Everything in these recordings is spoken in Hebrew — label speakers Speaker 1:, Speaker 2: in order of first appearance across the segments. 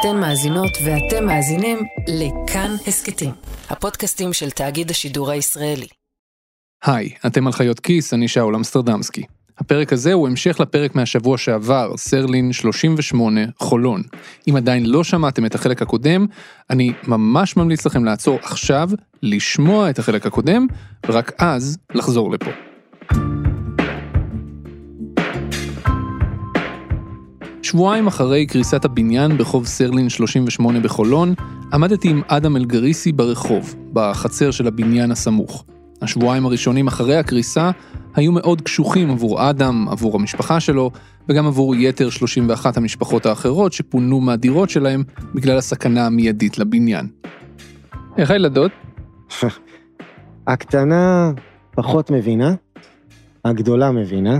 Speaker 1: אתן מאזינות ואתם מאזינים לכאן הסכתים, הפודקאסטים של תאגיד השידור הישראלי.
Speaker 2: היי, אתם על חיות כיס, אני שאול אמסטרדמסקי. הפרק הזה הוא המשך לפרק מהשבוע שעבר, סרלין 38, חולון. אם עדיין לא שמעתם את החלק הקודם, אני ממש ממליץ לכם לעצור עכשיו, לשמוע את החלק הקודם, ורק אז לחזור לפה. שבועיים אחרי קריסת הבניין בחוב סרלין 38 בחולון, עמדתי עם אדם אלגריסי ברחוב, בחצר של הבניין הסמוך. השבועיים הראשונים אחרי הקריסה היו מאוד קשוחים עבור אדם, עבור המשפחה שלו, וגם עבור יתר 31 המשפחות האחרות שפונו מהדירות שלהם בגלל הסכנה המיידית לבניין. איך הילדות?
Speaker 3: הקטנה פחות מבינה, הגדולה מבינה.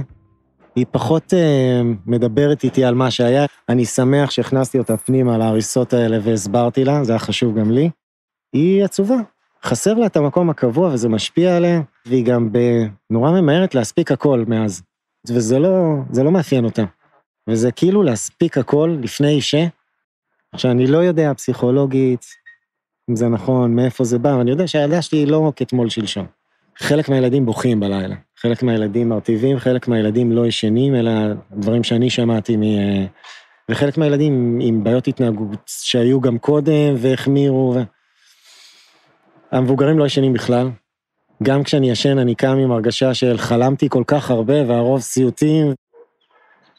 Speaker 3: היא פחות אה, מדברת איתי על מה שהיה. אני שמח שהכנסתי אותה פנימה להריסות האלה והסברתי לה, זה היה חשוב גם לי. היא עצובה, חסר לה את המקום הקבוע וזה משפיע עליה, והיא גם נורא ממהרת להספיק הכל מאז. וזה לא, לא מאפיין אותה. וזה כאילו להספיק הכל לפני ש... עכשיו, אני לא יודע פסיכולוגית אם זה נכון, מאיפה זה בא, ואני יודע שהילדה שלי היא לא כתמול שלשום. חלק מהילדים בוכים בלילה, חלק מהילדים מרטיבים, חלק מהילדים לא ישנים, אלא דברים שאני שמעתי מ... וחלק מהילדים עם בעיות התנהגות שהיו גם קודם והחמירו. ו... המבוגרים לא ישנים בכלל. גם כשאני ישן אני קם עם הרגשה של חלמתי כל כך הרבה והרוב סיוטים.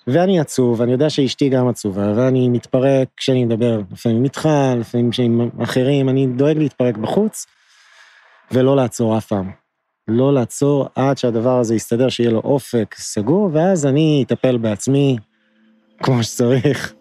Speaker 3: ואני עצוב, אני יודע שאשתי גם עצובה, ואני מתפרק כשאני מדבר, לפעמים איתך, לפעמים עם אחרים, אני דואג להתפרק בחוץ, ולא לעצור אף פעם. לא לעצור עד שהדבר הזה יסתדר, שיהיה לו אופק סגור, ואז אני אטפל בעצמי כמו שצריך.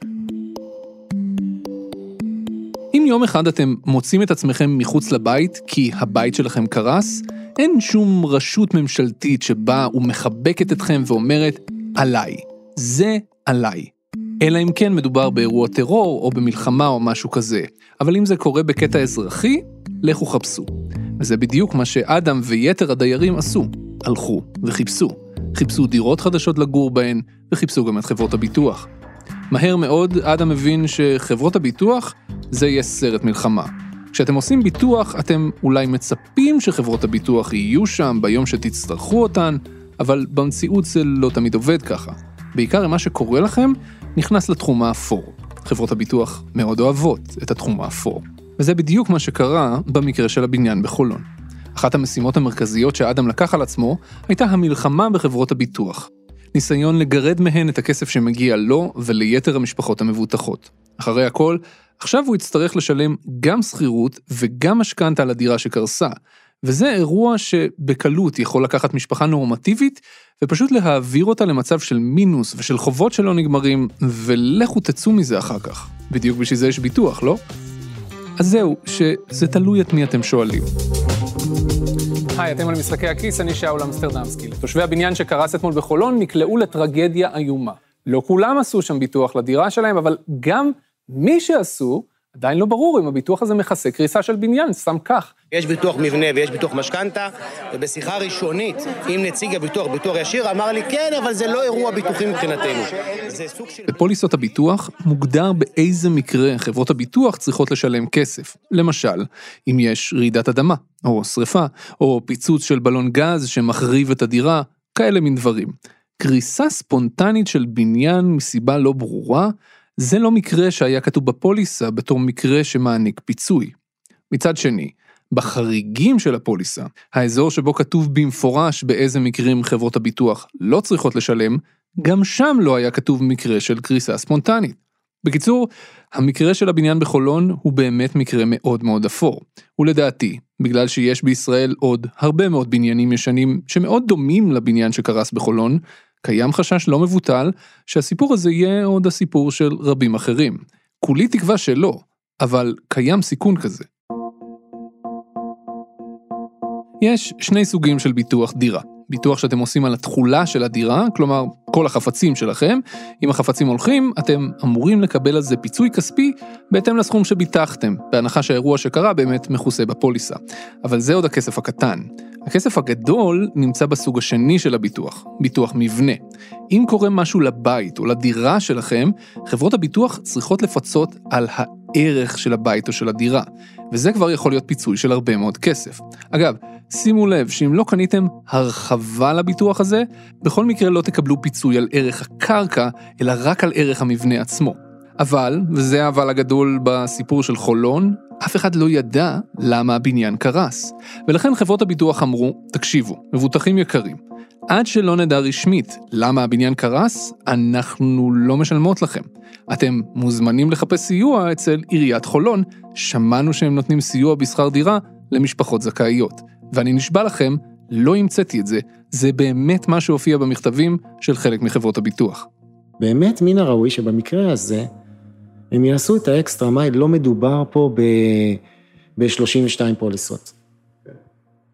Speaker 2: אם יום אחד אתם מוצאים את עצמכם מחוץ לבית כי הבית שלכם קרס, אין שום רשות ממשלתית שבאה ומחבקת אתכם ואומרת, עליי. זה עליי. אלא אם כן מדובר באירוע טרור או במלחמה או משהו כזה. אבל אם זה קורה בקטע אזרחי, לכו חפשו. וזה בדיוק מה שאדם ויתר הדיירים עשו. הלכו וחיפשו. חיפשו דירות חדשות לגור בהן, וחיפשו גם את חברות הביטוח. מהר מאוד אדם מבין שחברות הביטוח זה יהיה סרט מלחמה. כשאתם עושים ביטוח, אתם אולי מצפים שחברות הביטוח יהיו שם ביום שתצטרכו אותן, אבל במציאות זה לא תמיד עובד ככה. בעיקר אם מה שקורה לכם נכנס לתחום האפור. חברות הביטוח מאוד אוהבות את התחום האפור. וזה בדיוק מה שקרה במקרה של הבניין בחולון. אחת המשימות המרכזיות שאדם לקח על עצמו הייתה המלחמה בחברות הביטוח. ניסיון לגרד מהן את הכסף שמגיע לו וליתר המשפחות המבוטחות. אחרי הכל, עכשיו הוא יצטרך לשלם גם שכירות וגם משכנתה על הדירה שקרסה, וזה אירוע שבקלות יכול לקחת משפחה נורמטיבית ופשוט להעביר אותה למצב של מינוס ושל חובות שלא נגמרים, ולכו תצאו מזה אחר כך. בדיוק בשביל זה יש ביטוח, לא? אז זהו, שזה תלוי את מי אתם שואלים. היי, אתם על משחקי הכיס, אני שאול אמסטרדמסקי. תושבי הבניין שקרס אתמול בחולון נקלעו לטרגדיה איומה. לא כולם עשו שם ביטוח לדירה שלהם, אבל גם מי שעשו, עדיין לא ברור אם הביטוח הזה מכסה קריסה של בניין, סתם כך.
Speaker 4: יש ביטוח מבנה ויש ביטוח משכנתה, ובשיחה ראשונית עם נציג הביטוח, ביטוח ישיר, אמר לי, כן, אבל זה לא אירוע ביטוחי מבחינתנו. זה סוג של...
Speaker 2: בפוליסות הביטוח מוגדר באיזה מקרה חברות הביטוח צריכות לשלם כסף. למשל, אם יש רעידת אדמה, או שריפה, או פיצוץ של בלון גז שמחריב את הדירה, כאלה מין דברים. קריסה ספונטנית של בניין מסיבה לא ברורה, זה לא מקרה שהיה כתוב בפוליסה בתור מקרה שמעניק פיצוי. מצד שני, בחריגים של הפוליסה, האזור שבו כתוב במפורש באיזה מקרים חברות הביטוח לא צריכות לשלם, גם שם לא היה כתוב מקרה של קריסה ספונטנית. בקיצור, המקרה של הבניין בחולון הוא באמת מקרה מאוד מאוד אפור. ולדעתי, בגלל שיש בישראל עוד הרבה מאוד בניינים ישנים שמאוד דומים לבניין שקרס בחולון, קיים חשש לא מבוטל שהסיפור הזה יהיה עוד הסיפור של רבים אחרים. כולי תקווה שלא, אבל קיים סיכון כזה. יש שני סוגים של ביטוח דירה. ביטוח שאתם עושים על התכולה של הדירה, כלומר כל החפצים שלכם, אם החפצים הולכים, אתם אמורים לקבל על זה פיצוי כספי בהתאם לסכום שביטחתם, בהנחה שהאירוע שקרה באמת מכוסה בפוליסה. אבל זה עוד הכסף הקטן. הכסף הגדול נמצא בסוג השני של הביטוח, ביטוח מבנה. אם קורה משהו לבית או לדירה שלכם, חברות הביטוח צריכות לפצות על הערך של הבית או של הדירה, וזה כבר יכול להיות פיצוי של הרבה מאוד כסף. אגב, שימו לב שאם לא קניתם הרחבה לביטוח הזה, בכל מקרה לא תקבלו פיצוי על ערך הקרקע, אלא רק על ערך המבנה עצמו. אבל, וזה האבל הגדול בסיפור של חולון, אף אחד לא ידע למה הבניין קרס. ולכן חברות הביטוח אמרו, תקשיבו, מבוטחים יקרים, עד שלא נדע רשמית למה הבניין קרס, אנחנו לא משלמות לכם. אתם מוזמנים לחפש סיוע אצל עיריית חולון, שמענו שהם נותנים סיוע בשכר דירה למשפחות זכאיות. ואני נשבע לכם, לא המצאתי את זה, זה באמת מה שהופיע במכתבים של חלק מחברות הביטוח.
Speaker 3: באמת מן הראוי שבמקרה הזה, הם יעשו את האקסטרה מייל, לא מדובר פה ב-32 פוליסות.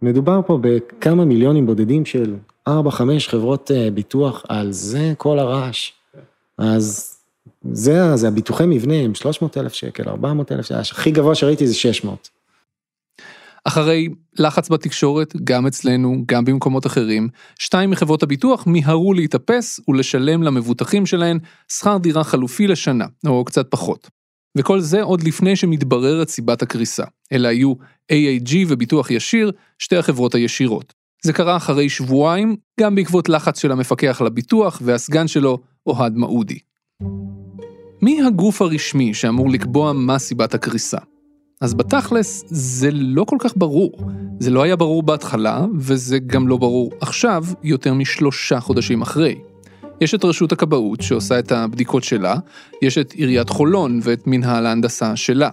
Speaker 3: מדובר פה בכמה מיליונים בודדים של 4-5 חברות אה, ביטוח, על זה כל הרעש. אז זה, זה הביטוחי מבנה עם 300 אלף שקל, 400 אלף שקל, הכי גבוה שראיתי זה 600.
Speaker 2: אחרי לחץ בתקשורת, גם אצלנו, גם במקומות אחרים, שתיים מחברות הביטוח מיהרו להתאפס ולשלם למבוטחים שלהן שכר דירה חלופי לשנה, או קצת פחות. וכל זה עוד לפני שמתבררת סיבת הקריסה, אלה היו AAG וביטוח ישיר, שתי החברות הישירות. זה קרה אחרי שבועיים, גם בעקבות לחץ של המפקח על הביטוח והסגן שלו, אוהד מעודי. מי הגוף הרשמי שאמור לקבוע מה סיבת הקריסה? אז בתכלס זה לא כל כך ברור. זה לא היה ברור בהתחלה, וזה גם לא ברור עכשיו, יותר משלושה חודשים אחרי. יש את רשות הכבאות שעושה את הבדיקות שלה, יש את עיריית חולון ואת מנהל ההנדסה שלה.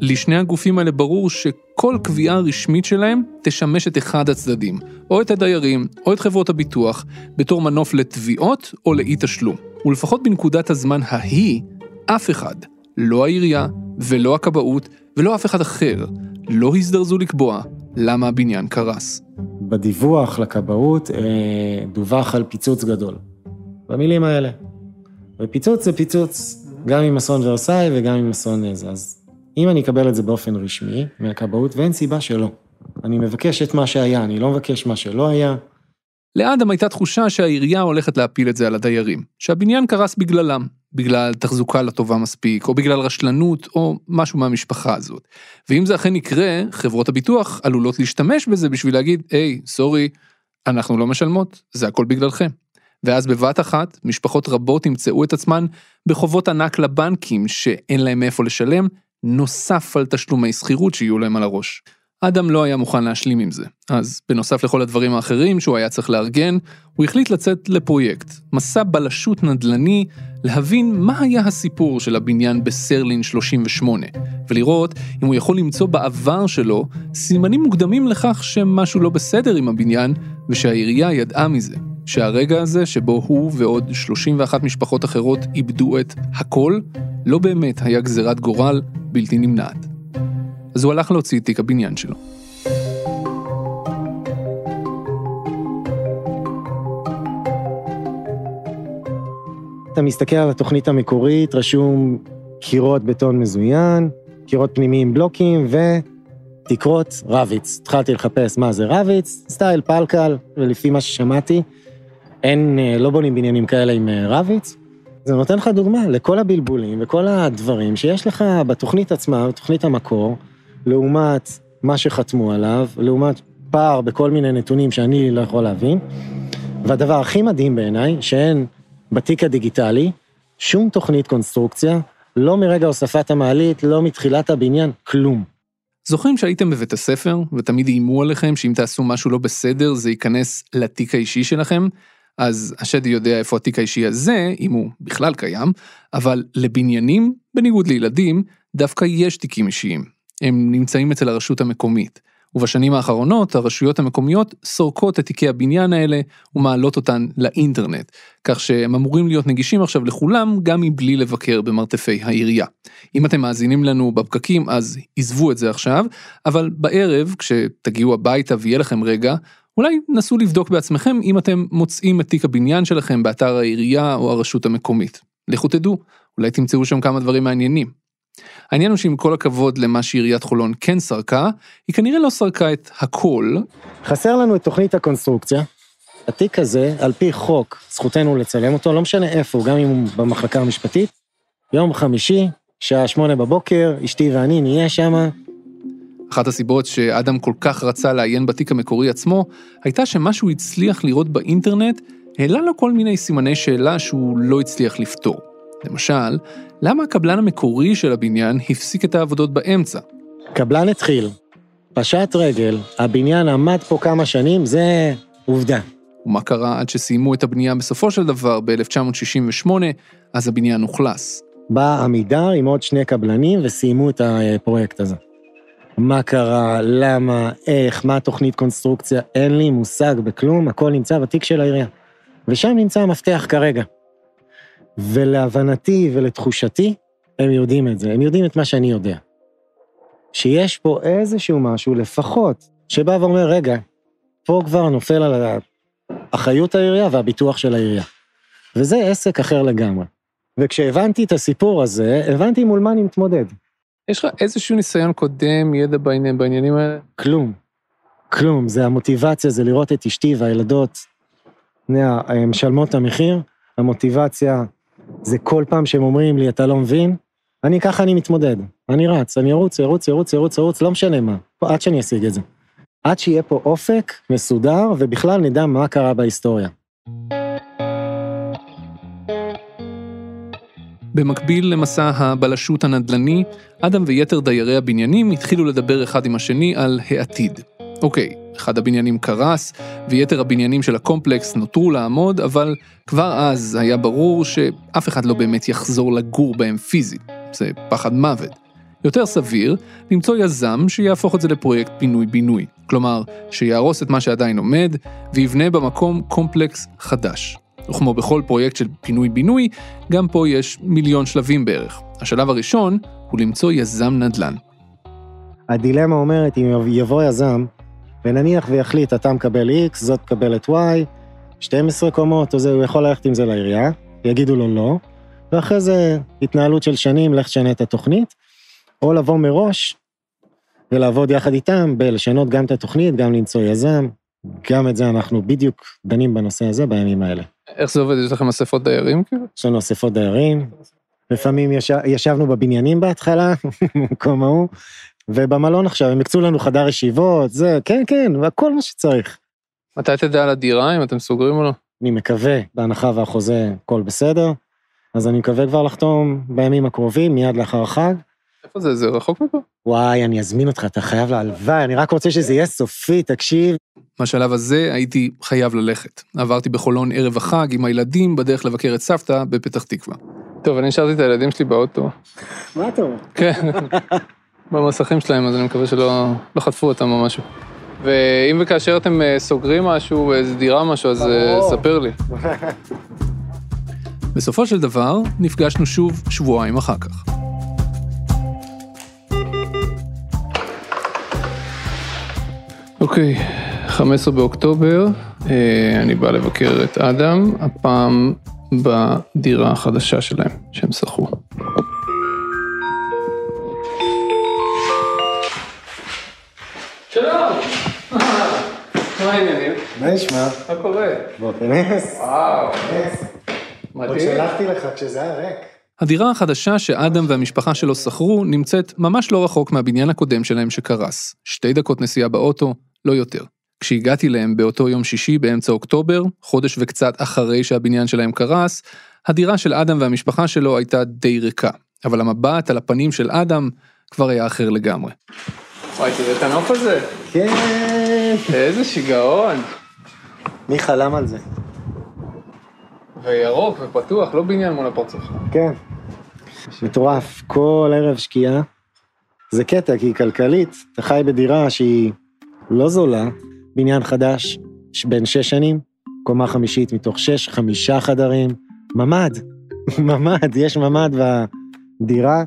Speaker 2: לשני הגופים האלה ברור שכל קביעה רשמית שלהם תשמש את אחד הצדדים, או את הדיירים, או את חברות הביטוח, בתור מנוף לתביעות או לאי תשלום. ולפחות בנקודת הזמן ההיא, אף אחד, לא העירייה ולא הכבאות ולא אף אחד אחר, לא הזדרזו לקבוע למה הבניין קרס.
Speaker 3: בדיווח לכבאות אה, דווח על פיצוץ גדול. במילים האלה. ופיצוץ זה פיצוץ, גם עם אסון ורסאי וגם עם אסון איזה. אז אם אני אקבל את זה באופן רשמי מהכבאות, ואין סיבה שלא. אני מבקש את מה שהיה, אני לא מבקש מה שלא היה.
Speaker 2: לאדם הייתה תחושה שהעירייה הולכת להפיל את זה על הדיירים, שהבניין קרס בגללם, בגלל תחזוקה לא טובה מספיק, או בגלל רשלנות, או משהו מהמשפחה הזאת. ואם זה אכן יקרה, חברות הביטוח עלולות להשתמש בזה בשביל להגיד, היי, סורי, אנחנו לא משלמות, זה הכל בגללכם. ואז בבת אחת, משפחות רבות ימצאו את עצמן בחובות ענק לבנקים שאין להם מאיפה לשלם, נוסף על תשלומי שכירות שיהיו להם על הראש. אדם לא היה מוכן להשלים עם זה, אז בנוסף לכל הדברים האחרים שהוא היה צריך לארגן, הוא החליט לצאת לפרויקט, מסע בלשות נדל"ני, להבין מה היה הסיפור של הבניין בסרלין 38, ולראות אם הוא יכול למצוא בעבר שלו סימנים מוקדמים לכך שמשהו לא בסדר עם הבניין, ושהעירייה ידעה מזה. שהרגע הזה שבו הוא ועוד 31 משפחות אחרות איבדו את הכל, לא באמת היה גזירת גורל בלתי נמנעת. אז הוא הלך להוציא את תיק הבניין שלו.
Speaker 3: אתה מסתכל על התוכנית המקורית, רשום קירות בטון מזוין, קירות פנימיים בלוקים ותקרות רביץ. התחלתי לחפש מה זה רביץ, סטייל פלקל, ולפי מה ששמעתי, אין, אה, לא בונים בניינים כאלה עם אה, רביץ. זה נותן לך דוגמה לכל הבלבולים וכל הדברים שיש לך בתוכנית עצמה, בתוכנית המקור, לעומת מה שחתמו עליו, לעומת פער בכל מיני נתונים שאני לא יכול להבין. והדבר הכי מדהים בעיניי, שאין בתיק הדיגיטלי שום תוכנית קונסטרוקציה, לא מרגע הוספת המעלית, לא מתחילת הבניין, כלום.
Speaker 2: זוכרים שהייתם בבית הספר, ותמיד איימו עליכם שאם תעשו משהו לא בסדר, זה ייכנס לתיק האישי שלכם? אז השדי יודע איפה התיק האישי הזה, אם הוא בכלל קיים, אבל לבניינים, בניגוד לילדים, דווקא יש תיקים אישיים. הם נמצאים אצל הרשות המקומית. ובשנים האחרונות הרשויות המקומיות סורקות את תיקי הבניין האלה ומעלות אותן לאינטרנט, כך שהם אמורים להיות נגישים עכשיו לכולם גם מבלי לבקר במרתפי העירייה. אם אתם מאזינים לנו בפקקים אז עזבו את זה עכשיו, אבל בערב כשתגיעו הביתה ויהיה לכם רגע, אולי נסו לבדוק בעצמכם אם אתם מוצאים את תיק הבניין שלכם באתר העירייה או הרשות המקומית. לכו תדעו, אולי תמצאו שם כמה דברים מעניינים. העניין הוא שעם כל הכבוד למה שעיריית חולון כן סרקה, היא כנראה לא סרקה את הכל,
Speaker 3: חסר לנו את תוכנית הקונסטרוקציה. התיק הזה, על פי חוק, זכותנו לצלם אותו, לא משנה איפה, גם אם הוא במחלקה המשפטית. יום חמישי, שעה שמונה בבוקר, אשתי ואני נהיה שמה.
Speaker 2: אחת הסיבות שאדם כל כך רצה לעיין בתיק המקורי עצמו, הייתה שמה שהוא הצליח לראות באינטרנט, העלה לו כל מיני סימני שאלה שהוא לא הצליח לפתור. למשל, למה הקבלן המקורי של הבניין הפסיק את העבודות באמצע?
Speaker 3: קבלן התחיל, פשט רגל, הבניין עמד פה כמה שנים, זה עובדה.
Speaker 2: ומה קרה עד שסיימו את הבנייה בסופו של דבר ב-1968, אז הבניין אוכלס.
Speaker 3: בא עמידר עם עוד שני קבלנים וסיימו את הפרויקט הזה. מה קרה, למה, איך, מה תוכנית קונסטרוקציה, אין לי מושג בכלום, הכל נמצא בתיק של העירייה. ושם נמצא המפתח כרגע. ולהבנתי ולתחושתי, הם יודעים את זה, הם יודעים את מה שאני יודע. שיש פה איזשהו משהו, לפחות, שבא ואומר, רגע, פה כבר נופל על אחריות העירייה והביטוח של העירייה. וזה עסק אחר לגמרי. וכשהבנתי את הסיפור הזה, הבנתי מול מה אני מתמודד.
Speaker 2: יש לך איזשהו ניסיון קודם, ידע בעניין, בעניינים האלה?
Speaker 3: כלום. כלום. זה המוטיבציה, זה לראות את אשתי והילדות, משלמות את המחיר. המוטיבציה זה כל פעם שהם אומרים לי, אתה לא מבין, אני ככה אני מתמודד. אני רץ, אני ארוץ, ארוץ, ארוץ, ארוץ, ארוץ, לא משנה מה, עד שאני אשיג את זה. עד שיהיה פה אופק מסודר, ובכלל נדע מה קרה בהיסטוריה.
Speaker 2: במקביל למסע הבלשות הנדל"ני, אדם ויתר דיירי הבניינים התחילו לדבר אחד עם השני על העתיד. אוקיי, אחד הבניינים קרס, ויתר הבניינים של הקומפלקס נותרו לעמוד, אבל כבר אז היה ברור שאף אחד לא באמת יחזור לגור בהם פיזית. זה פחד מוות. יותר סביר למצוא יזם שיהפוך את זה לפרויקט פינוי-בינוי. כלומר, שיהרוס את מה שעדיין עומד, ויבנה במקום קומפלקס חדש. וכמו בכל פרויקט של פינוי-בינוי, גם פה יש מיליון שלבים בערך. השלב הראשון הוא למצוא יזם נדל"ן.
Speaker 3: הדילמה אומרת, אם יבוא יזם, ונניח ויחליט, אתה מקבל X, זאת מקבלת Y, 12 קומות, או זה, הוא יכול ללכת עם זה לעירייה, יגידו לו לא, ואחרי זה התנהלות של שנים, לך תשנה את התוכנית, או לבוא מראש ולעבוד יחד איתם בלשנות גם את התוכנית, גם למצוא יזם, גם את זה אנחנו בדיוק דנים בנושא הזה בימים האלה.
Speaker 2: איך זה עובד? יש לכם אספות דיירים כאילו?
Speaker 3: יש לנו אספות דיירים, לפעמים ישב, ישבנו בבניינים בהתחלה, במקום ההוא, ובמלון עכשיו, הם הקצו לנו חדר ישיבות, זה, כן, כן, והכל מה שצריך.
Speaker 2: מתי תדע על הדירה, אם אתם סוגרים או לא?
Speaker 3: אני מקווה, בהנחה והחוזה, הכל בסדר, אז אני מקווה כבר לחתום בימים הקרובים, מיד לאחר החג.
Speaker 2: איפה זה? זה רחוק מפה?
Speaker 3: וואי, אני אזמין אותך, אתה חייב להלוואי, אני רק רוצה שזה יהיה סופי, תקשיב.
Speaker 2: בשלב הזה הייתי חייב ללכת. עברתי בחולון ערב החג עם הילדים בדרך לבקר את סבתא בפתח תקווה. טוב, אני השארתי את הילדים שלי באוטו.
Speaker 3: מה אתה אומר?
Speaker 2: כן, במסכים שלהם, אז אני מקווה שלא לא חטפו אותם או משהו. ואם וכאשר אתם אה, סוגרים משהו, איזה דירה משהו, אז אה. ספר לי. בסופו של דבר, נפגשנו שוב שבועיים אחר כך. אוקיי, 15 באוקטובר, אה, אני בא לבקר את אדם, הפעם בדירה החדשה שלהם, שהם שכרו. שלום! מה העניינים?
Speaker 3: מה נשמע?
Speaker 2: מה קורה?
Speaker 3: בוא, תנס.
Speaker 2: וואו,
Speaker 3: עוד
Speaker 2: מדהים.
Speaker 3: שלחתי לך כשזה היה ריק.
Speaker 2: הדירה החדשה שאדם והמשפחה שלו שכרו נמצאת ממש לא רחוק מהבניין הקודם שלהם שקרס. שתי דקות נסיעה באוטו, לא יותר. כשהגעתי להם באותו יום שישי באמצע אוקטובר, חודש וקצת אחרי שהבניין שלהם קרס, הדירה של אדם והמשפחה שלו הייתה די ריקה. אבל המבט על הפנים של אדם כבר היה אחר לגמרי. וואי, תראה את הנוף הזה.
Speaker 3: כן.
Speaker 2: איזה שיגעון.
Speaker 3: מי חלם על זה?
Speaker 2: וירוק ופתוח, לא בניין מול הפרצוף.
Speaker 3: כן. מטורף, כל ערב שקיעה. זה קטע, כי כלכלית, אתה חי בדירה שהיא לא זולה, בניין חדש, בן שש שנים, קומה חמישית מתוך שש, חמישה חדרים, ממ"ד, ממ"ד, יש ממ"ד בדירה.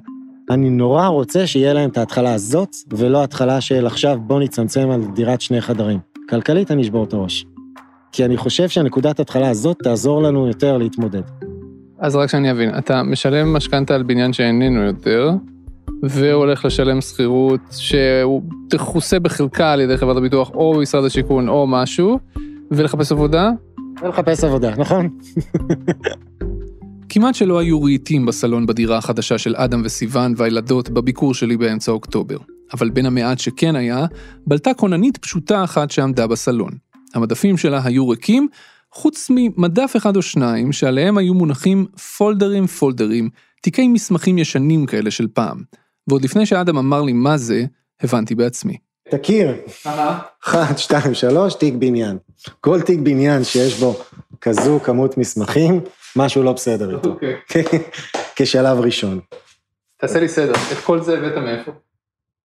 Speaker 3: אני נורא רוצה שיהיה להם את ההתחלה הזאת, ולא התחלה של עכשיו בוא נצמצם על דירת שני חדרים. כלכלית אני אשבור את הראש. כי אני חושב שהנקודת ההתחלה הזאת תעזור לנו יותר להתמודד.
Speaker 2: אז רק שאני אבין, אתה משלם משכנתה על בניין שאיננו יותר, והולך לשלם שכירות שהוא תכוסה בחלקה על ידי חברת הביטוח או משרד השיכון או משהו, ולחפש עבודה?
Speaker 3: ולחפש עבודה, נכון?
Speaker 2: כמעט שלא היו רהיטים בסלון בדירה החדשה של אדם וסיוון והילדות בביקור שלי באמצע אוקטובר. אבל בין המעט שכן היה, בלטה כוננית פשוטה אחת שעמדה בסלון. המדפים שלה היו ריקים, חוץ ממדף אחד או שניים שעליהם היו מונחים פולדרים פולדרים, תיקי מסמכים ישנים כאלה של פעם. ועוד לפני שאדם אמר לי מה זה, הבנתי בעצמי.
Speaker 3: תכיר, אחת, שתיים, שלוש, תיק בניין. כל תיק בניין שיש בו כזו כמות מסמכים, משהו לא בסדר איתו.
Speaker 2: אוקיי.
Speaker 3: כשלב ראשון.
Speaker 2: תעשה לי סדר, את כל זה הבאת מאיפה?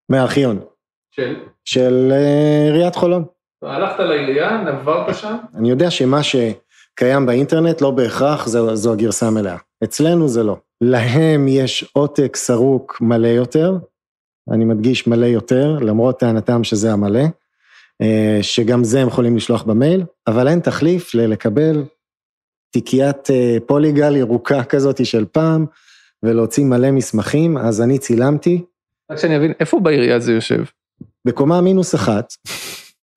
Speaker 3: מהארכיון,
Speaker 2: של?
Speaker 3: של אה, עיריית חולון.
Speaker 2: הלכת לעירייה, נברת שם?
Speaker 3: אני יודע שמה שקיים באינטרנט לא בהכרח זו, זו הגרסה המלאה. אצלנו זה לא. להם יש עותק סרוק מלא יותר, אני מדגיש מלא יותר, למרות טענתם שזה המלא, אה, שגם זה הם יכולים לשלוח במייל, אבל אין תחליף ללקבל תיקיית אה, פוליגל ירוקה כזאת של פעם, ולהוציא מלא מסמכים, אז אני צילמתי
Speaker 2: רק שאני אבין, איפה בעירייה זה יושב?
Speaker 3: בקומה מינוס אחת,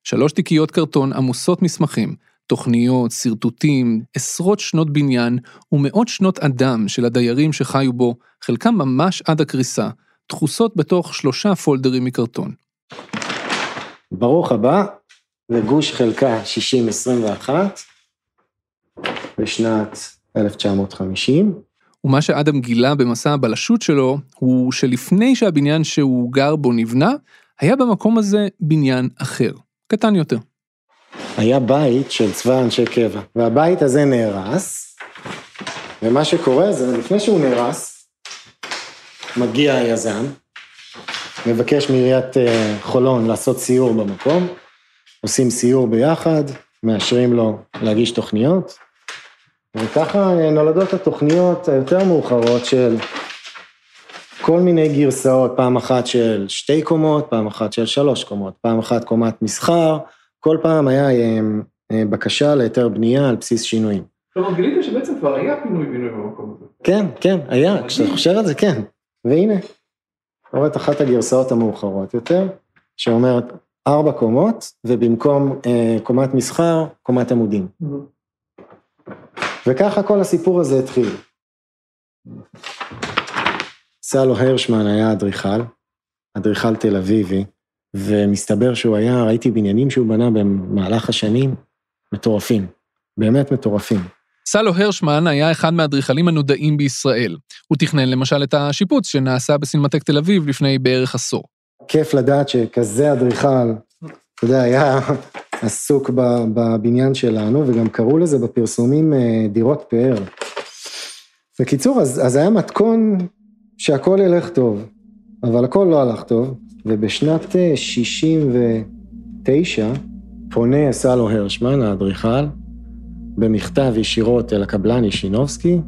Speaker 2: שלוש תיקיות קרטון עמוסות מסמכים, תוכניות, שרטוטים, עשרות שנות בניין ומאות שנות אדם של הדיירים שחיו בו, חלקם ממש עד הקריסה, דחוסות בתוך שלושה פולדרים מקרטון.
Speaker 3: ברוך הבא לגוש חלקה 6021 בשנת 1950.
Speaker 2: ומה שאדם גילה במסע הבלשות שלו, הוא שלפני שהבניין שהוא גר בו נבנה, היה במקום הזה בניין אחר, קטן יותר.
Speaker 3: היה בית של צבא אנשי קבע, והבית הזה נהרס, ומה שקורה זה, לפני שהוא נהרס, מגיע היזם, מבקש מעיריית אה, חולון לעשות סיור במקום, עושים סיור ביחד, מאשרים לו להגיש תוכניות, וככה אה, נולדות התוכניות היותר מאוחרות של כל מיני גרסאות, פעם אחת של שתי קומות, פעם אחת של שלוש קומות, פעם אחת קומת מסחר, כל פעם היה אה, אה, בקשה להיתר בנייה על בסיס שינויים.
Speaker 2: כלומר, גילית שבעצם כבר היה פינוי-בינוי במקום הזה.
Speaker 3: כן, כן, היה, כשאתה חושב על זה, כן. והנה, רואה את אחת הגרסאות המאוחרות יותר, שאומרת ארבע קומות, ובמקום אה, קומת מסחר, קומת עמודים. וככה כל הסיפור הזה התחיל. סלו הרשמן היה אדריכל, אדריכל תל אביבי, ומסתבר שהוא היה, ראיתי בניינים שהוא בנה במהלך השנים, מטורפים, באמת מטורפים.
Speaker 2: סלו הרשמן היה אחד מהאדריכלים הנודעים בישראל. הוא תכנן למשל את השיפוץ שנעשה בסינמטק תל אביב לפני בערך עשור.
Speaker 3: כיף לדעת שכזה אדריכל, אתה יודע, היה עסוק בבניין שלנו, וגם קראו לזה בפרסומים אה, דירות פאר. בקיצור, אז, אז היה מתכון שהכל ילך טוב, אבל הכל לא הלך טוב, ובשנת 69' אה, פונה סלו הרשמן, האדריכל, במכתב ישירות אל הקבלן ישינובסקי,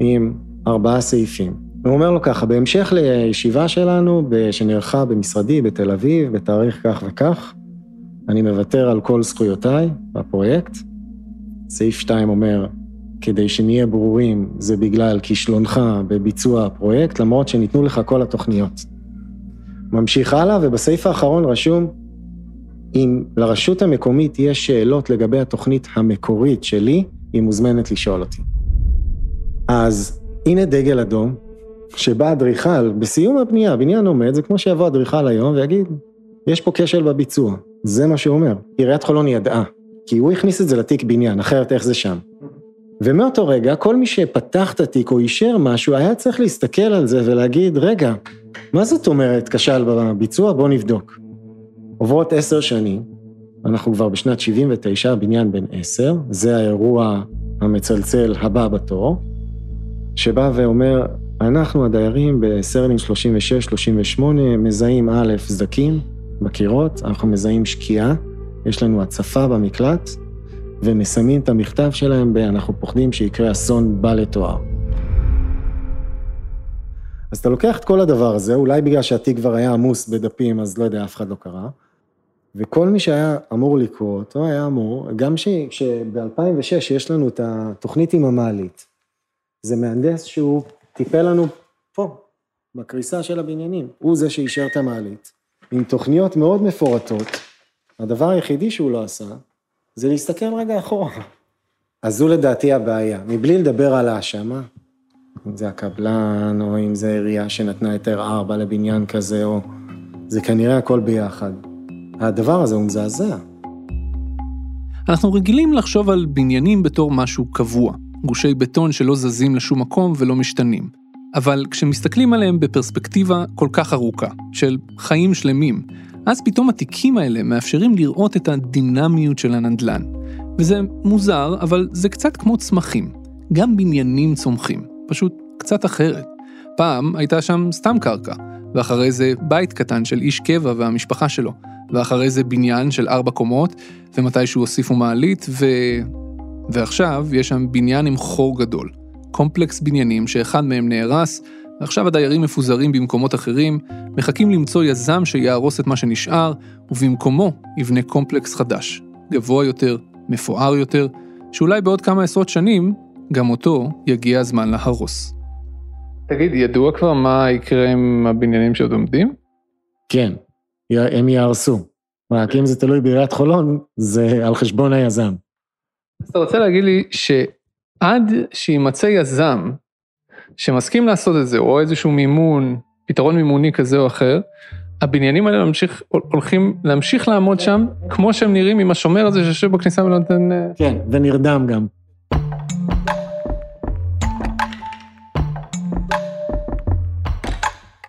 Speaker 3: עם ארבעה סעיפים. הוא אומר לו ככה, בהמשך לישיבה שלנו, שנערכה במשרדי בתל אביב, בתאריך כך וכך, אני מוותר על כל זכויותיי בפרויקט. סעיף 2 אומר, כדי שנהיה ברורים, זה בגלל כישלונך בביצוע הפרויקט, למרות שניתנו לך כל התוכניות. ממשיך הלאה, ובסעיף האחרון רשום, אם לרשות המקומית יש שאלות לגבי התוכנית המקורית שלי, היא מוזמנת לשאול אותי. אז הנה דגל אדום, שבא אדריכל, בסיום הבנייה, הבניין עומד, זה כמו שיבוא אדריכל היום ויגיד, יש פה כשל בביצוע. זה מה שהוא אומר. עיריית חולון ידעה, כי הוא הכניס את זה לתיק בניין, אחרת איך זה שם. ומאותו רגע, כל מי שפתח את התיק או אישר משהו, היה צריך להסתכל על זה ולהגיד, רגע, מה זאת אומרת כשל בביצוע? בוא נבדוק. עוברות עשר שנים, אנחנו כבר בשנת 79, הבניין בן עשר, זה האירוע המצלצל הבא בתור, שבא ואומר, אנחנו הדיירים בסרלין 36-38 מזהים א', סדקים, בקירות, אנחנו מזהים שקיעה, יש לנו הצפה במקלט, ומסיימים את המכתב שלהם ב- אנחנו פוחדים שיקרה אסון בל יתואר". אז אתה לוקח את כל הדבר הזה, אולי בגלל שהתיק כבר היה עמוס בדפים, אז לא יודע, אף אחד לא קרא, וכל מי שהיה אמור לקרוא אותו היה אמור, גם שב-2006 יש לנו את התוכנית עם המעלית, זה מהנדס שהוא טיפל לנו פה, בקריסה של הבניינים. הוא זה שאישר את המעלית, עם תוכניות מאוד מפורטות. הדבר היחידי שהוא לא עשה, זה להסתכל רגע אחורה. אז זו לדעתי הבעיה, מבלי לדבר על האשמה, אם זה הקבלן, או אם זה עירייה שנתנה היתר ארבע לבניין כזה, או... זה כנראה הכל ביחד. הדבר הזה הוא מזעזע.
Speaker 2: אנחנו רגילים לחשוב על בניינים בתור משהו קבוע, גושי בטון שלא זזים לשום מקום ולא משתנים. אבל כשמסתכלים עליהם בפרספקטיבה כל כך ארוכה, של חיים שלמים, אז פתאום התיקים האלה מאפשרים לראות את הדינמיות של הנדל"ן. וזה מוזר, אבל זה קצת כמו צמחים. גם בניינים צומחים, פשוט קצת אחרת. פעם הייתה שם סתם קרקע, ואחרי זה בית קטן של איש קבע והמשפחה שלו, ואחרי זה בניין של ארבע קומות, ומתישהו הוסיפו מעלית, ו... ועכשיו יש שם בניין עם חור גדול. קומפלקס בניינים שאחד מהם נהרס, ועכשיו הדיירים מפוזרים במקומות אחרים, מחכים למצוא יזם שיהרוס את מה שנשאר, ובמקומו יבנה קומפלקס חדש, גבוה יותר, מפואר יותר, שאולי בעוד כמה עשרות שנים, גם אותו יגיע הזמן להרוס. תגיד, ידוע כבר מה יקרה עם הבניינים שעוד עומדים?
Speaker 3: כן, הם יהרסו. רק אם זה תלוי בעיריית חולון, זה על חשבון היזם.
Speaker 2: אז אתה רוצה להגיד לי שעד שימצא יזם שמסכים לעשות את זה, או איזשהו מימון, פתרון מימוני כזה או אחר, הבניינים האלה ממשיך, הולכים להמשיך לעמוד שם, כמו שהם נראים עם השומר הזה שיושב בכניסה ולא נותן... אה,
Speaker 3: כן, ונרדם גם.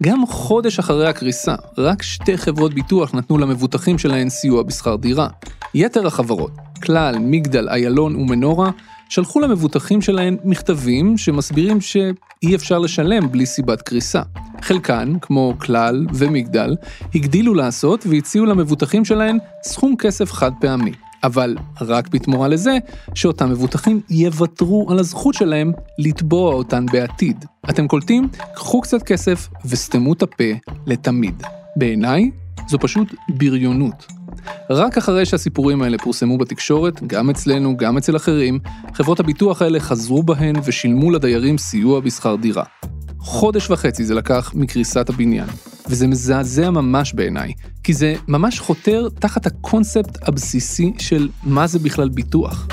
Speaker 2: גם חודש אחרי הקריסה, רק שתי חברות ביטוח נתנו למבוטחים שלהן סיוע בשכר דירה. יתר החברות, כלל, מגדל, איילון ומנורה, שלחו למבוטחים שלהן מכתבים שמסבירים שאי אפשר לשלם בלי סיבת קריסה. חלקן, כמו כלל ומגדל, הגדילו לעשות והציעו למבוטחים שלהן סכום כסף חד פעמי. אבל רק בתמורה לזה שאותם מבוטחים יוותרו על הזכות שלהם לתבוע אותן בעתיד. אתם קולטים? קחו קצת כסף וסתמו את הפה לתמיד. בעיניי, זו פשוט בריונות. רק אחרי שהסיפורים האלה פורסמו בתקשורת, גם אצלנו, גם אצל אחרים, חברות הביטוח האלה חזרו בהן ושילמו לדיירים סיוע בשכר דירה. חודש וחצי זה לקח מקריסת הבניין, וזה מזעזע ממש בעיניי, כי זה ממש חותר תחת הקונספט הבסיסי של מה זה בכלל ביטוח.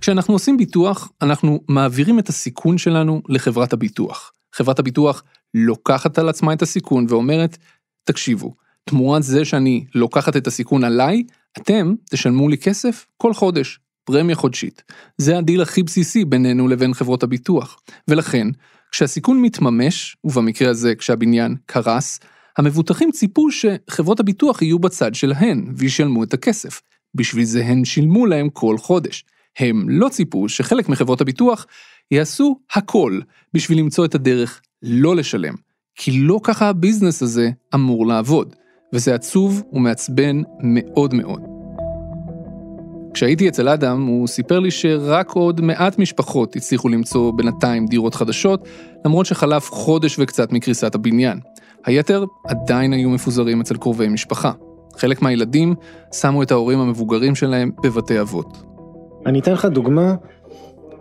Speaker 2: כשאנחנו עושים ביטוח, אנחנו מעבירים את הסיכון שלנו לחברת הביטוח. חברת הביטוח לוקחת על עצמה את הסיכון ואומרת, תקשיבו, תמורת זה שאני לוקחת את הסיכון עליי, אתם תשלמו לי כסף כל חודש, פרמיה חודשית. זה הדיל הכי בסיסי בינינו לבין חברות הביטוח. ולכן, כשהסיכון מתממש, ובמקרה הזה כשהבניין קרס, המבוטחים ציפו שחברות הביטוח יהיו בצד שלהן וישלמו את הכסף. בשביל זה הן שילמו להם כל חודש. הם לא ציפו שחלק מחברות הביטוח יעשו הכל בשביל למצוא את הדרך לא לשלם. כי לא ככה הביזנס הזה אמור לעבוד. וזה עצוב ומעצבן מאוד מאוד. כשהייתי אצל אדם, הוא סיפר לי שרק עוד מעט משפחות הצליחו למצוא בינתיים דירות חדשות, למרות שחלף חודש וקצת מקריסת הבניין. היתר עדיין היו מפוזרים אצל קרובי משפחה. חלק מהילדים שמו את ההורים המבוגרים שלהם בבתי אבות.
Speaker 3: אני אתן לך דוגמה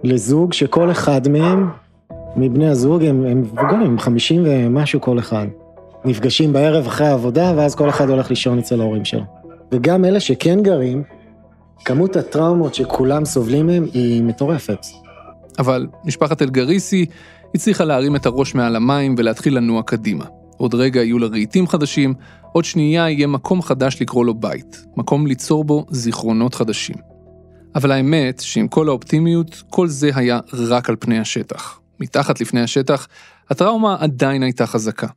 Speaker 3: לזוג שכל אחד מהם, מבני הזוג, הם, הם מבוגרים, הם חמישים ומשהו כל אחד. נפגשים בערב אחרי העבודה, ואז כל אחד הולך לישון אצל ההורים שלו. וגם אלה שכן גרים, כמות הטראומות שכולם סובלים מהם היא מטורפת.
Speaker 2: אבל משפחת אלגריסי הצליחה להרים את הראש מעל המים ולהתחיל לנוע קדימה. עוד רגע יהיו לה רהיטים חדשים, עוד שנייה יהיה מקום חדש לקרוא לו בית, מקום ליצור בו זיכרונות חדשים. אבל האמת שעם כל האופטימיות, כל זה היה רק על פני השטח. מתחת לפני השטח, הטראומה עדיין הייתה חזקה.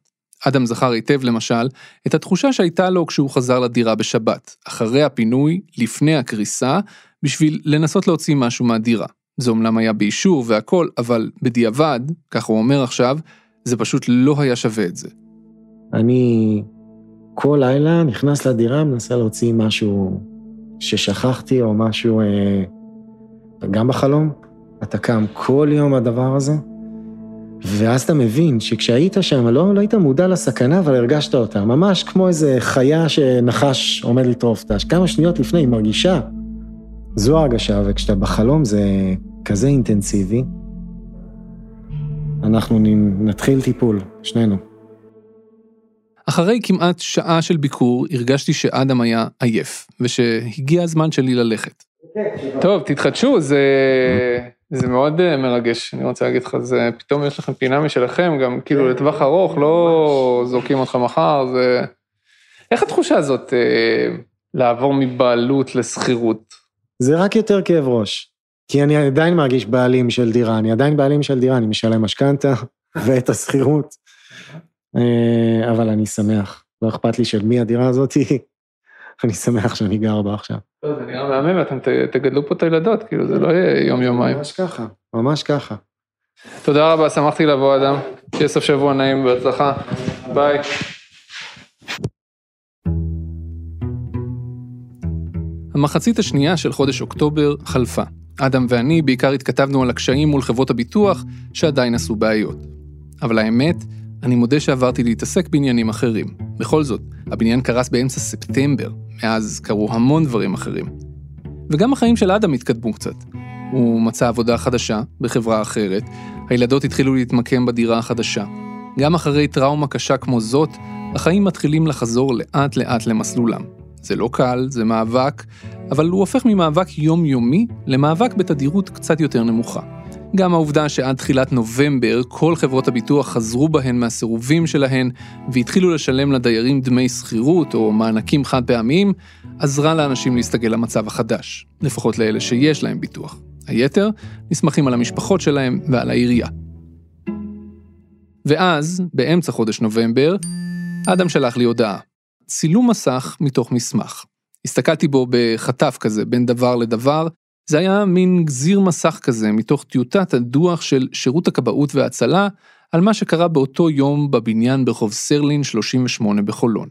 Speaker 2: אדם זכר היטב למשל את התחושה שהייתה לו כשהוא חזר לדירה בשבת, אחרי הפינוי, לפני הקריסה, בשביל לנסות להוציא משהו מהדירה. זה אומנם היה באישור והכל, אבל בדיעבד, כך הוא אומר עכשיו, זה פשוט לא היה שווה את זה.
Speaker 3: אני כל לילה נכנס לדירה, מנסה להוציא משהו ששכחתי או משהו, אה, גם בחלום. אתה קם כל יום הדבר הזה, ואז אתה מבין שכשהיית שם, לא, לא היית מודע לסכנה, אבל הרגשת אותה, ממש כמו איזה חיה שנחש עומד לטרוף אותה. כמה שניות לפני היא מרגישה. זו ההרגשה, וכשאתה בחלום זה כזה אינטנסיבי. אנחנו נתחיל טיפול, שנינו.
Speaker 2: אחרי כמעט שעה של ביקור הרגשתי שאדם היה עייף, ושהגיע הזמן שלי ללכת. טוב, תתחדשו, זה, זה מאוד אה, מרגש, אני רוצה להגיד לך, זה פתאום יש לכם פינה משלכם, גם כאילו לטווח ארוך, לא זורקים אותך מחר, זה... איך התחושה הזאת אה, לעבור מבעלות לשכירות?
Speaker 3: זה רק יותר כאב ראש. כי אני עדיין מרגיש בעלים של דירה, אני עדיין בעלים של דירה, אני משלם משכנתה ואת השכירות. אה, אבל אני שמח, לא אכפת לי של מי הדירה הזאתי, אני שמח שאני גר בה עכשיו.
Speaker 2: לא, זה נראה מהמם, אתם תגדלו פה את הילדות, כאילו זה לא יהיה יום-יומיים.
Speaker 3: ממש ככה, ממש ככה.
Speaker 2: תודה רבה, שמחתי לבוא אדם, שיהיה סוף שבוע נעים בהצלחה, ביי. המחצית השנייה של חודש אוקטובר חלפה. אדם ואני בעיקר התכתבנו על הקשיים מול חברות הביטוח שעדיין עשו בעיות. אבל האמת, אני מודה שעברתי להתעסק בעניינים אחרים. בכל זאת, הבניין קרס באמצע ספטמבר, מאז קרו המון דברים אחרים. וגם החיים של אדם התקדמו קצת. הוא מצא עבודה חדשה, בחברה אחרת, הילדות התחילו להתמקם בדירה החדשה. גם אחרי טראומה קשה כמו זאת, החיים מתחילים לחזור לאט לאט למסלולם. זה לא קל, זה מאבק, אבל הוא הופך ממאבק יומיומי למאבק בתדירות קצת יותר נמוכה. גם העובדה שעד תחילת נובמבר כל חברות הביטוח חזרו בהן מהסירובים שלהן והתחילו לשלם לדיירים דמי שכירות או מענקים חד פעמיים, עזרה לאנשים להסתגל למצב החדש, לפחות לאלה שיש להם ביטוח. היתר נסמכים על המשפחות שלהם ועל העירייה. ואז, באמצע חודש נובמבר, אדם שלח לי הודעה. צילום מסך מתוך מסמך. הסתכלתי בו בחטף כזה, בין דבר לדבר, זה היה מין גזיר מסך כזה מתוך טיוטת הדוח של שירות הכבאות וההצלה על מה שקרה באותו יום בבניין ברחוב סרלין 38 בחולון.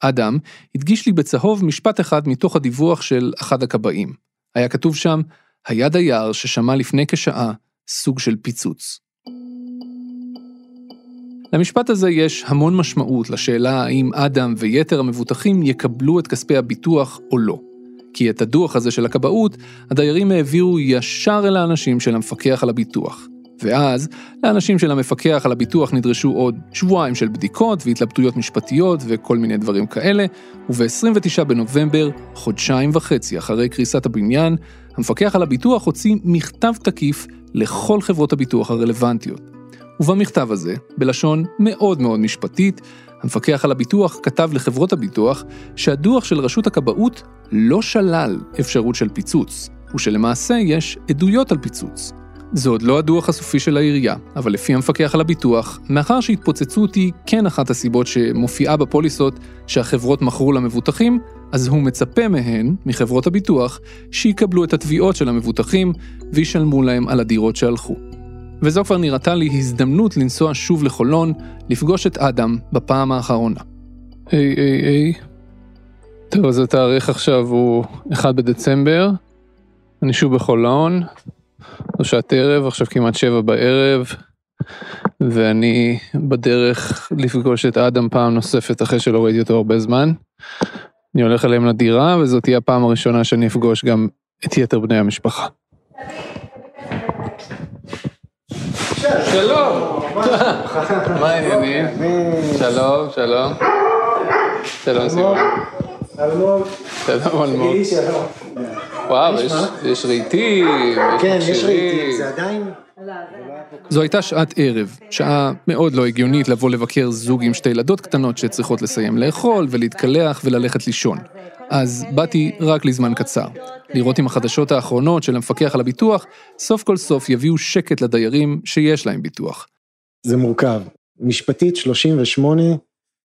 Speaker 2: אדם הדגיש לי בצהוב משפט אחד מתוך הדיווח של אחד הכבאים. היה כתוב שם, היה דייר ששמע לפני כשעה סוג של פיצוץ. למשפט הזה יש המון משמעות לשאלה האם אדם ויתר המבוטחים יקבלו את כספי הביטוח או לא. כי את הדוח הזה של הכבאות, הדיירים העבירו ישר אל האנשים של המפקח על הביטוח. ואז, לאנשים של המפקח על הביטוח נדרשו עוד שבועיים של בדיקות והתלבטויות משפטיות וכל מיני דברים כאלה, וב-29 בנובמבר, חודשיים וחצי אחרי קריסת הבניין, המפקח על הביטוח הוציא מכתב תקיף לכל חברות הביטוח הרלוונטיות. ובמכתב הזה, בלשון מאוד מאוד משפטית, המפקח על הביטוח כתב לחברות הביטוח שהדוח של רשות הכבאות לא שלל אפשרות של פיצוץ, ושלמעשה יש עדויות על פיצוץ. זה עוד לא הדוח הסופי של העירייה, אבל לפי המפקח על הביטוח, מאחר שהתפוצצות היא כן אחת הסיבות שמופיעה בפוליסות שהחברות מכרו למבוטחים, אז הוא מצפה מהן, מחברות הביטוח, שיקבלו את התביעות של המבוטחים וישלמו להם על הדירות שהלכו. וזו כבר נראתה לי הזדמנות לנסוע שוב לחולון, לפגוש את אדם בפעם האחרונה. היי היי היי. טוב, אז התאריך עכשיו הוא 1 בדצמבר, אני שוב בחולון, זו שעת ערב, עכשיו כמעט שבע בערב, ואני בדרך לפגוש את אדם פעם נוספת אחרי שלא ראיתי אותו הרבה זמן. אני הולך אליהם לדירה, וזאת תהיה הפעם הראשונה שאני אפגוש גם את יתר בני המשפחה. שלום. מה העניינים? שלום, שלום. שלום סימון. שלום אלמוג. וואו, יש רהיטים,
Speaker 3: כן, יש רהיטים, זה עדיין...
Speaker 2: זו הייתה שעת ערב, שעה מאוד לא הגיונית לבוא לבקר זוג עם שתי ילדות קטנות שצריכות לסיים לאכול ולהתקלח וללכת לישון. אז באתי רק לזמן קצר. לראות אם החדשות האחרונות של המפקח על הביטוח, סוף כל סוף יביאו שקט לדיירים שיש להם ביטוח.
Speaker 3: זה מורכב. משפטית 38,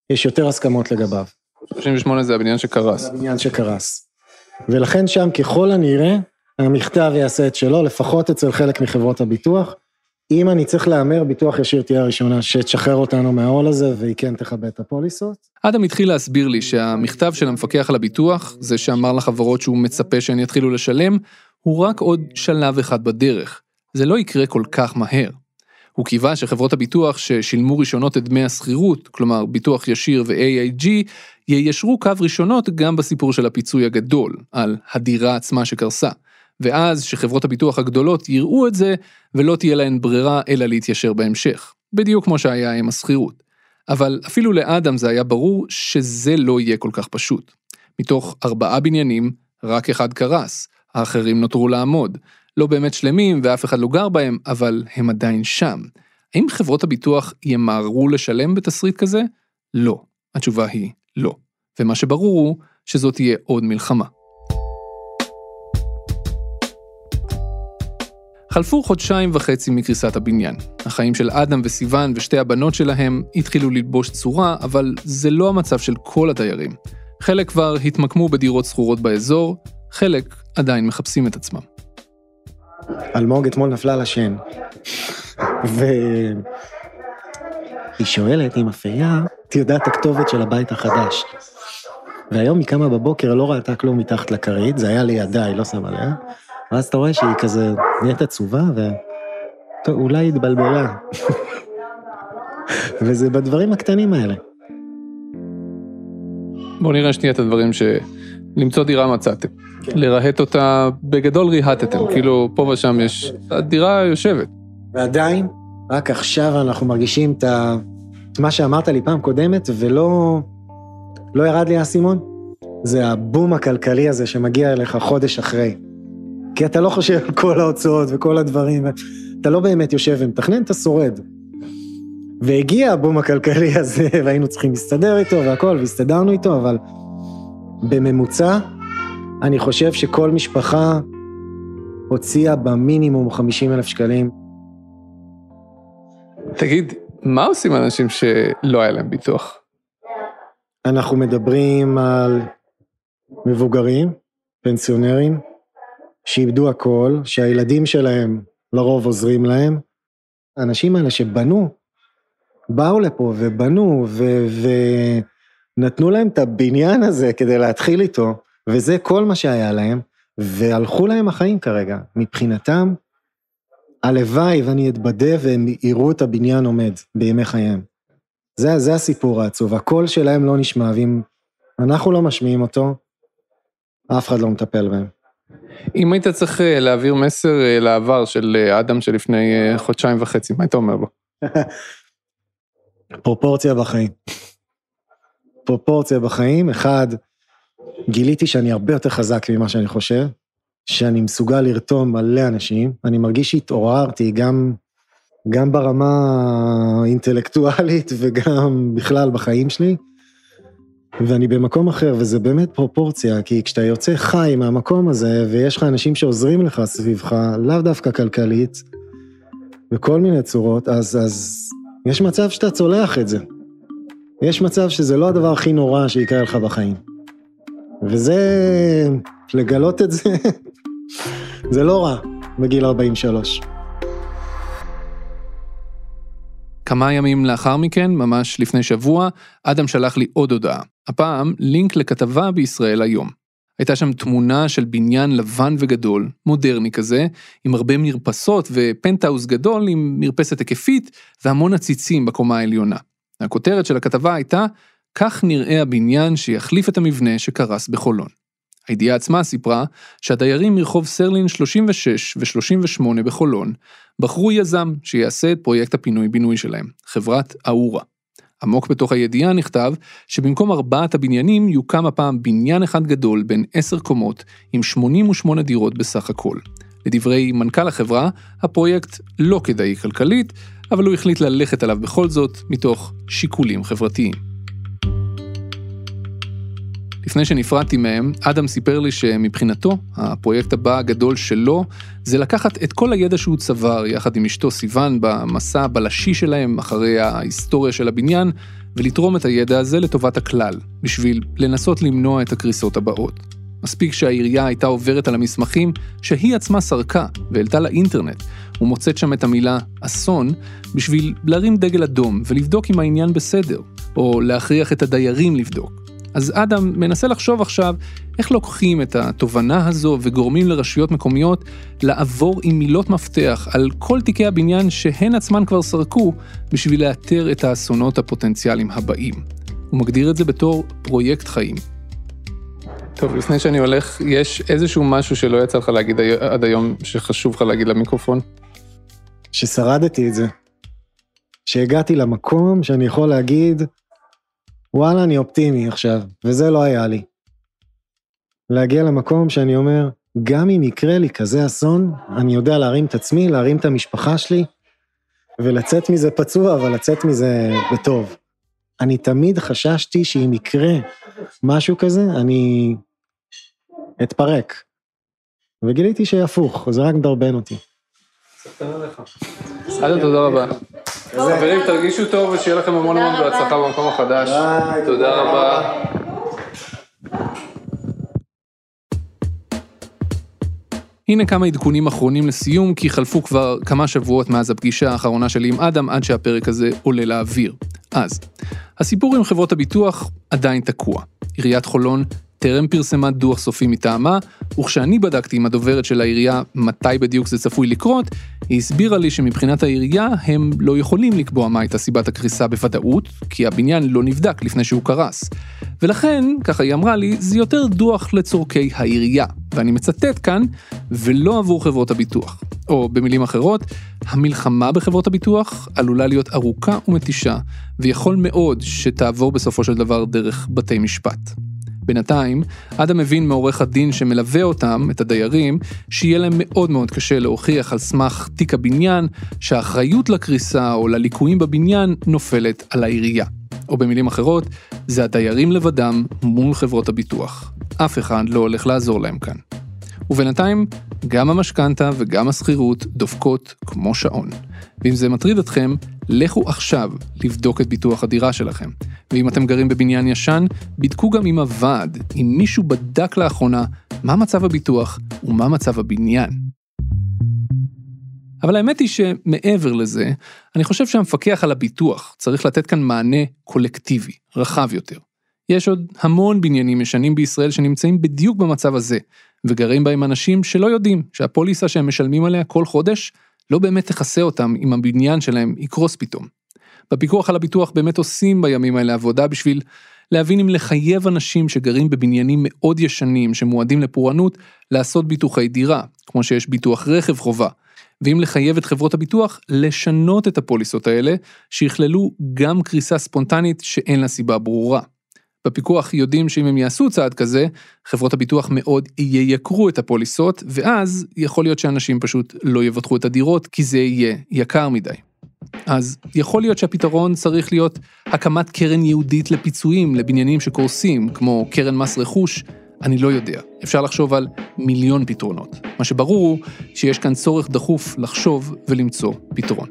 Speaker 3: יש יותר הסכמות לגביו.
Speaker 2: 38 זה הבניין שקרס.
Speaker 3: זה הבניין שקרס. ולכן שם ככל הנראה, המכתב יעשה את שלו, לפחות אצל חלק מחברות הביטוח. אם אני צריך להמר, ביטוח ישיר תהיה הראשונה שתשחרר אותנו מהעול הזה, והיא כן תכבה את הפוליסות.
Speaker 2: אדם התחיל להסביר לי שהמכתב של המפקח על הביטוח, זה שאמר לחברות שהוא מצפה שהן יתחילו לשלם, הוא רק עוד שלב אחד בדרך. זה לא יקרה כל כך מהר. הוא קיווה שחברות הביטוח ששילמו ראשונות את דמי השכירות, כלומר ביטוח ישיר ו-AIG, יישרו קו ראשונות גם בסיפור של הפיצוי הגדול, על הדירה עצמה שקרסה. ואז שחברות הביטוח הגדולות יראו את זה, ולא תהיה להן ברירה אלא להתיישר בהמשך. בדיוק כמו שהיה עם השכירות. אבל אפילו לאדם זה היה ברור שזה לא יהיה כל כך פשוט. מתוך ארבעה בניינים, רק אחד קרס, האחרים נותרו לעמוד. לא באמת שלמים ואף אחד לא גר בהם, אבל הם עדיין שם. האם חברות הביטוח ימהרו לשלם בתסריט כזה? לא. התשובה היא לא. ומה שברור הוא שזאת תהיה עוד מלחמה. חלפו חודשיים וחצי מקריסת הבניין. החיים של אדם וסיוון ושתי הבנות שלהם התחילו ללבוש צורה, אבל זה לא המצב של כל הדיירים. חלק כבר התמקמו בדירות שכורות באזור, חלק עדיין מחפשים את עצמם.
Speaker 3: אלמוג אתמול נפלה לשן, והיא שואלת אם תדע את הכתובת של הבית החדש. והיום היא קמה בבוקר, לא ראתה כלום מתחת לכרית, זה היה לידה, היא לא שמה לב. ואז אתה רואה שהיא כזה נהיית עצובה, ו... טוב, אולי היא התבלבלה. וזה בדברים הקטנים האלה.
Speaker 2: בואו נראה שנייה את הדברים ש... למצוא דירה מצאתם. כן. לרהט אותה, בגדול ריהטתם, כאילו פה ושם יש... הדירה יושבת.
Speaker 3: ועדיין, רק עכשיו אנחנו מרגישים את, ה... את מה שאמרת לי פעם קודמת, ולא לא ירד לי האסימון. זה הבום הכלכלי הזה שמגיע אליך חודש אחרי. כי אתה לא חושב על כל ההוצאות וכל הדברים, אתה לא באמת יושב ומתכנן, אתה שורד. והגיע הבום הכלכלי הזה, והיינו צריכים להסתדר איתו והכל, והסתדרנו איתו, אבל בממוצע, אני חושב שכל משפחה הוציאה במינימום 50 אלף שקלים.
Speaker 2: תגיד, מה עושים אנשים שלא היה להם ביטוח?
Speaker 3: אנחנו מדברים על מבוגרים, פנסיונרים, שאיבדו הכל, שהילדים שלהם לרוב עוזרים להם. האנשים האלה שבנו, באו לפה ובנו ונתנו להם את הבניין הזה כדי להתחיל איתו, וזה כל מה שהיה להם, והלכו להם החיים כרגע. מבחינתם, הלוואי ואני אתבדה והם יראו את הבניין עומד בימי חייהם. זה, זה הסיפור העצוב, הקול שלהם לא נשמע, ואם אנחנו לא משמיעים אותו, אף אחד לא מטפל בהם.
Speaker 2: אם היית צריך אה, להעביר מסר אה, לעבר של אה, אדם שלפני חודשיים וחצי, מה היית אומר לו?
Speaker 3: פרופורציה בחיים. פרופורציה בחיים, אחד, גיליתי שאני הרבה יותר חזק ממה שאני חושב, שאני מסוגל לרתום מלא אנשים, אני מרגיש שהתעוררתי גם, גם ברמה האינטלקטואלית וגם בכלל בחיים שלי. ואני במקום אחר, וזה באמת פרופורציה, כי כשאתה יוצא חי מהמקום הזה, ויש לך אנשים שעוזרים לך סביבך, לאו דווקא כלכלית, בכל מיני צורות, אז, אז יש מצב שאתה צולח את זה. יש מצב שזה לא הדבר הכי נורא שיקרה לך בחיים. וזה, לגלות את זה, זה לא רע בגיל 43.
Speaker 2: כמה ימים לאחר מכן, ממש לפני שבוע, אדם שלח לי עוד הודעה. הפעם לינק לכתבה בישראל היום. הייתה שם תמונה של בניין לבן וגדול, מודרני כזה, עם הרבה מרפסות ופנטהאוז גדול עם מרפסת היקפית והמון עציצים בקומה העליונה. הכותרת של הכתבה הייתה, כך נראה הבניין שיחליף את המבנה שקרס בחולון. הידיעה עצמה סיפרה שהדיירים מרחוב סרלין 36 ו-38 בחולון בחרו יזם שיעשה את פרויקט הפינוי-בינוי שלהם, חברת אאורה. עמוק בתוך הידיעה נכתב שבמקום ארבעת הבניינים יוקם הפעם בניין אחד גדול בין עשר קומות עם 88 דירות בסך הכל. לדברי מנכ"ל החברה, הפרויקט לא כדאי כלכלית, אבל הוא החליט ללכת עליו בכל זאת מתוך שיקולים חברתיים. לפני שנפרדתי מהם, אדם סיפר לי שמבחינתו, הפרויקט הבא הגדול שלו, זה לקחת את כל הידע שהוא צבר יחד עם אשתו סיוון במסע הבלשי שלהם אחרי ההיסטוריה של הבניין, ולתרום את הידע הזה לטובת הכלל, בשביל לנסות למנוע את הקריסות הבאות. מספיק שהעירייה הייתה עוברת על המסמכים שהיא עצמה סרקה והעלתה לאינטרנט, ומוצאת שם את המילה אסון, בשביל להרים דגל אדום ולבדוק אם העניין בסדר, או להכריח את הדיירים לבדוק. אז אדם מנסה לחשוב עכשיו איך לוקחים את התובנה הזו וגורמים לרשויות מקומיות לעבור עם מילות מפתח על כל תיקי הבניין שהן עצמן כבר סרקו בשביל לאתר את האסונות הפוטנציאליים הבאים. הוא מגדיר את זה בתור פרויקט חיים. טוב, לפני שאני הולך, יש איזשהו משהו שלא יצא לך להגיד עד היום, שחשוב לך להגיד למיקרופון?
Speaker 3: ששרדתי את זה. שהגעתי למקום שאני יכול להגיד, וואלה, אני אופטימי עכשיו, וזה לא היה לי. להגיע למקום שאני אומר, גם אם יקרה לי כזה אסון, אני יודע להרים את עצמי, להרים את המשפחה שלי, ולצאת מזה פצוע, אבל לצאת מזה בטוב. אני תמיד חששתי שאם יקרה משהו כזה, אני אתפרק. וגיליתי שהפוך, זה רק מדרבן אותי.
Speaker 2: סעדה, תודה רבה. חברים, תרגישו טוב ושיהיה לכם המון המון בהצלחה במקום החדש. תודה רבה. הנה כמה עדכונים אחרונים לסיום, כי חלפו כבר כמה שבועות מאז הפגישה האחרונה שלי עם אדם עד שהפרק הזה עולה לאוויר. אז, הסיפור עם חברות הביטוח עדיין תקוע. עיריית חולון טרם פרסמה דוח סופי מטעמה, וכשאני בדקתי עם הדוברת של העירייה מתי בדיוק זה צפוי לקרות, היא הסבירה לי שמבחינת העירייה הם לא יכולים לקבוע מה הייתה סיבת הקריסה בוודאות, כי הבניין לא נבדק לפני שהוא קרס. ולכן, ככה היא אמרה לי, זה יותר דוח לצורכי העירייה, ואני מצטט כאן, ולא עבור חברות הביטוח. או במילים אחרות, המלחמה בחברות הביטוח עלולה להיות ארוכה ומתישה, ויכול מאוד שתעבור בסופו של דבר דרך בתי משפט. בינתיים, אדם מבין מעורך הדין שמלווה אותם, את הדיירים, שיהיה להם מאוד מאוד קשה להוכיח על סמך תיק הבניין, שהאחריות לקריסה או לליקויים בבניין נופלת על העירייה. או במילים אחרות, זה הדיירים לבדם מול חברות הביטוח. אף אחד לא הולך לעזור להם כאן. ובינתיים, גם המשכנתה וגם השכירות דופקות כמו שעון. ואם זה מטריד אתכם, לכו עכשיו לבדוק את ביטוח הדירה שלכם. ואם אתם גרים בבניין ישן, בדקו גם עם הוועד, אם מישהו בדק לאחרונה מה מצב הביטוח ומה מצב הבניין. אבל האמת היא שמעבר לזה, אני חושב שהמפקח על הביטוח צריך לתת כאן מענה קולקטיבי, רחב יותר. יש עוד המון בניינים ישנים בישראל שנמצאים בדיוק במצב הזה, וגרים בהם אנשים שלא יודעים שהפוליסה שהם משלמים עליה כל חודש לא באמת תכסה אותם אם הבניין שלהם יקרוס פתאום. בפיקוח על הביטוח באמת עושים בימים האלה עבודה בשביל להבין אם לחייב אנשים שגרים בבניינים מאוד ישנים שמועדים לפורענות לעשות ביטוחי דירה, כמו שיש ביטוח רכב חובה, ואם לחייב את חברות הביטוח לשנות את הפוליסות האלה, שיכללו גם קריסה ספונטנית שאין לה סיבה ברורה. בפיקוח יודעים שאם הם יעשו צעד כזה, חברות הביטוח מאוד יייקרו את הפוליסות, ואז יכול להיות שאנשים פשוט לא יבטחו את הדירות, כי זה יהיה יקר מדי. אז יכול להיות שהפתרון צריך להיות הקמת קרן ייעודית לפיצויים לבניינים שקורסים, כמו קרן מס רכוש, אני לא יודע. אפשר לחשוב על מיליון פתרונות. מה שברור הוא שיש כאן צורך דחוף לחשוב ולמצוא פתרון.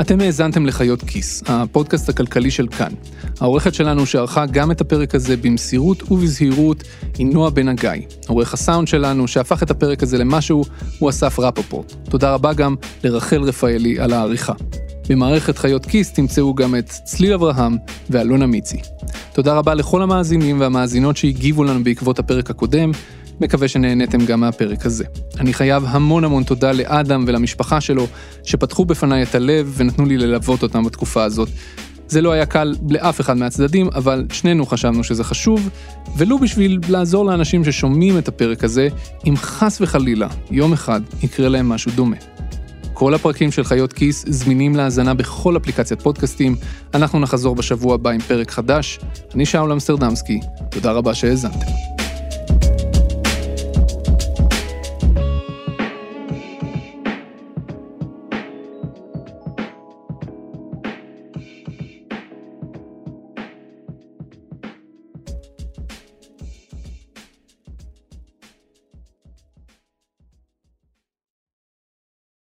Speaker 2: אתם האזנתם לחיות כיס, הפודקאסט הכלכלי של כאן. העורכת שלנו שערכה גם את הפרק הזה במסירות ובזהירות היא נועה בן הגיא. עורך הסאונד שלנו שהפך את הפרק הזה למשהו הוא אסף רפפורט. תודה רבה גם לרחל רפאלי על העריכה. במערכת חיות כיס תמצאו גם את צליל אברהם ואלונה מיצי. תודה רבה לכל המאזינים והמאזינות שהגיבו לנו בעקבות הפרק הקודם, מקווה שנהניתם גם מהפרק הזה. אני חייב המון המון תודה לאדם ולמשפחה שלו, שפתחו בפניי את הלב ונתנו לי ללוות אותם בתקופה הזאת. זה לא היה קל לאף אחד מהצדדים, אבל שנינו חשבנו שזה חשוב, ולו בשביל לעזור לאנשים ששומעים את הפרק הזה, אם חס וחלילה, יום אחד, יקרה להם משהו דומה. כל הפרקים של חיות כיס זמינים להאזנה בכל אפליקציית פודקאסטים. אנחנו נחזור בשבוע הבא עם פרק חדש. אני שאול אמסטרדמסקי, תודה רבה שהאזנתם.